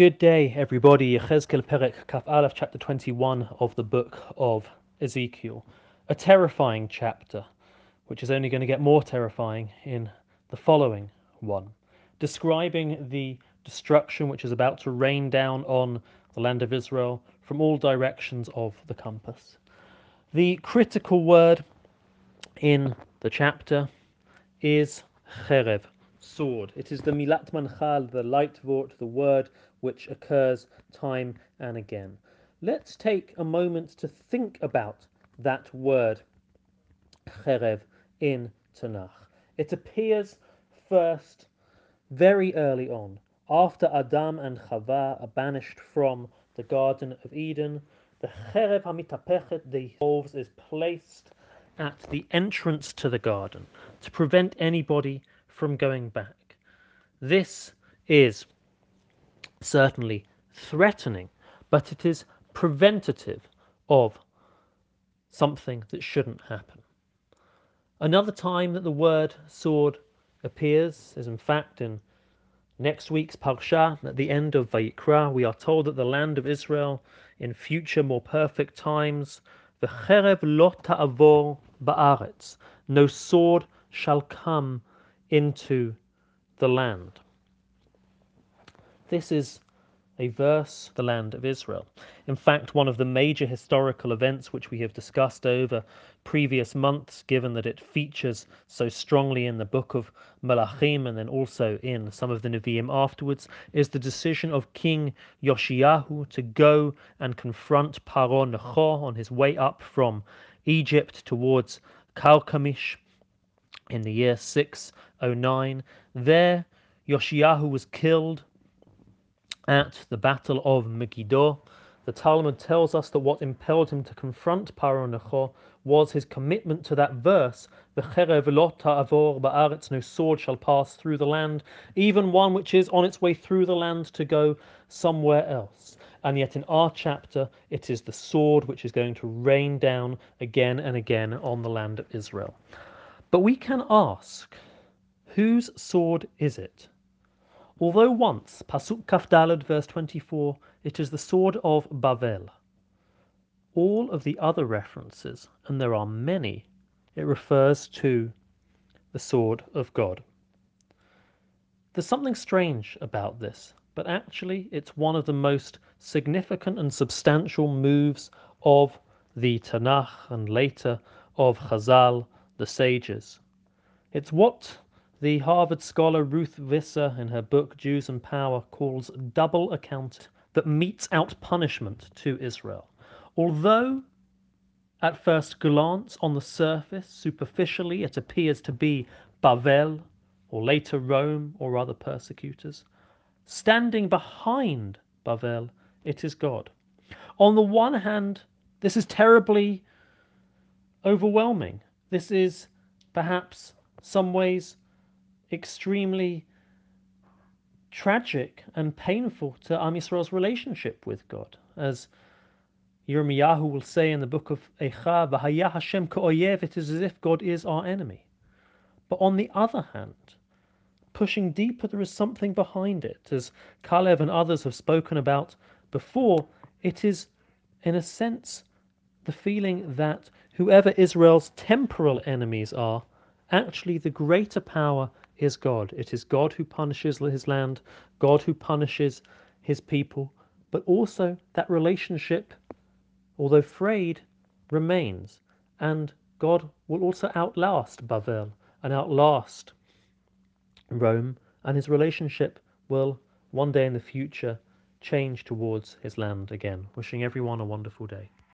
Good day, everybody. Yechezkel Perek Kaf Aleph, chapter 21 of the book of Ezekiel. A terrifying chapter, which is only going to get more terrifying in the following one, describing the destruction which is about to rain down on the land of Israel from all directions of the compass. The critical word in the chapter is cherev, sword. It is the milat mancha, the Leitwort, the word which occurs time and again. Let's take a moment to think about that word, cherev, in Tanakh. It appears first very early on, after Adam and Chava are banished from the Garden of Eden. The cherev hamitapechet, the wolves, is placed at the entrance to the garden to prevent anybody from going back. This is certainly threatening, but it is preventative of something that shouldn't happen. Another time that the word sword appears is in fact in next week's Parsha, at the end of Vayikra, we are told that the land of Israel in future more perfect times, the cherev lo ta'avor ba'aretz, no sword shall come into the land. This is a verse, the land of Israel. In fact, one of the major historical events which we have discussed over previous months, given that it features so strongly in the book of Malachim and then also in some of the Nevi'im afterwards, is the decision of King Yoshiyahu to go and confront Paro Necho on his way up from Egypt towards Carchemish in the year 609. There, Yoshiyahu was killed at the Battle of Megiddo. The Talmud tells us that what impelled him to confront Paro Necho was his commitment to that verse, the avor ba'aretz, no sword shall pass through the land, even one which is on its way through the land to go somewhere else. And yet in our chapter, it is the sword which is going to rain down again and again on the land of Israel. But we can ask, whose sword is it? Although once, Pasuk Kaf Daled, verse 24, it is the sword of Bavel. All of the other references, and there are many, it refers to the sword of God. There's something strange about this, but actually it's one of the most significant and substantial moves of the Tanakh and later of Chazal, the sages. It's what the Harvard scholar Ruth Wisse, in her book Jews and Power, calls double account that metes out punishment to Israel. Although, at first glance, on the surface, superficially, it appears to be Bavel, or later Rome, or other persecutors, standing behind Bavel, it is God. On the one hand, this is terribly overwhelming. This is perhaps some ways extremely tragic and painful to Am Yisrael's relationship with God. As Yirmiyahu will say in the book of Eicha, V'haya Hashem ka'oyev, it is as if God is our enemy. But on the other hand, pushing deeper, there is something behind it. As Kalev and others have spoken about before, it is, in a sense, the feeling that whoever Israel's temporal enemies are, actually the greater power is God. It is God who punishes his land, God who punishes his people, but also that relationship, although frayed, remains. And God will also outlast Bavel and outlast Rome, and his relationship will one day in the future change towards his land again. Wishing everyone a wonderful day.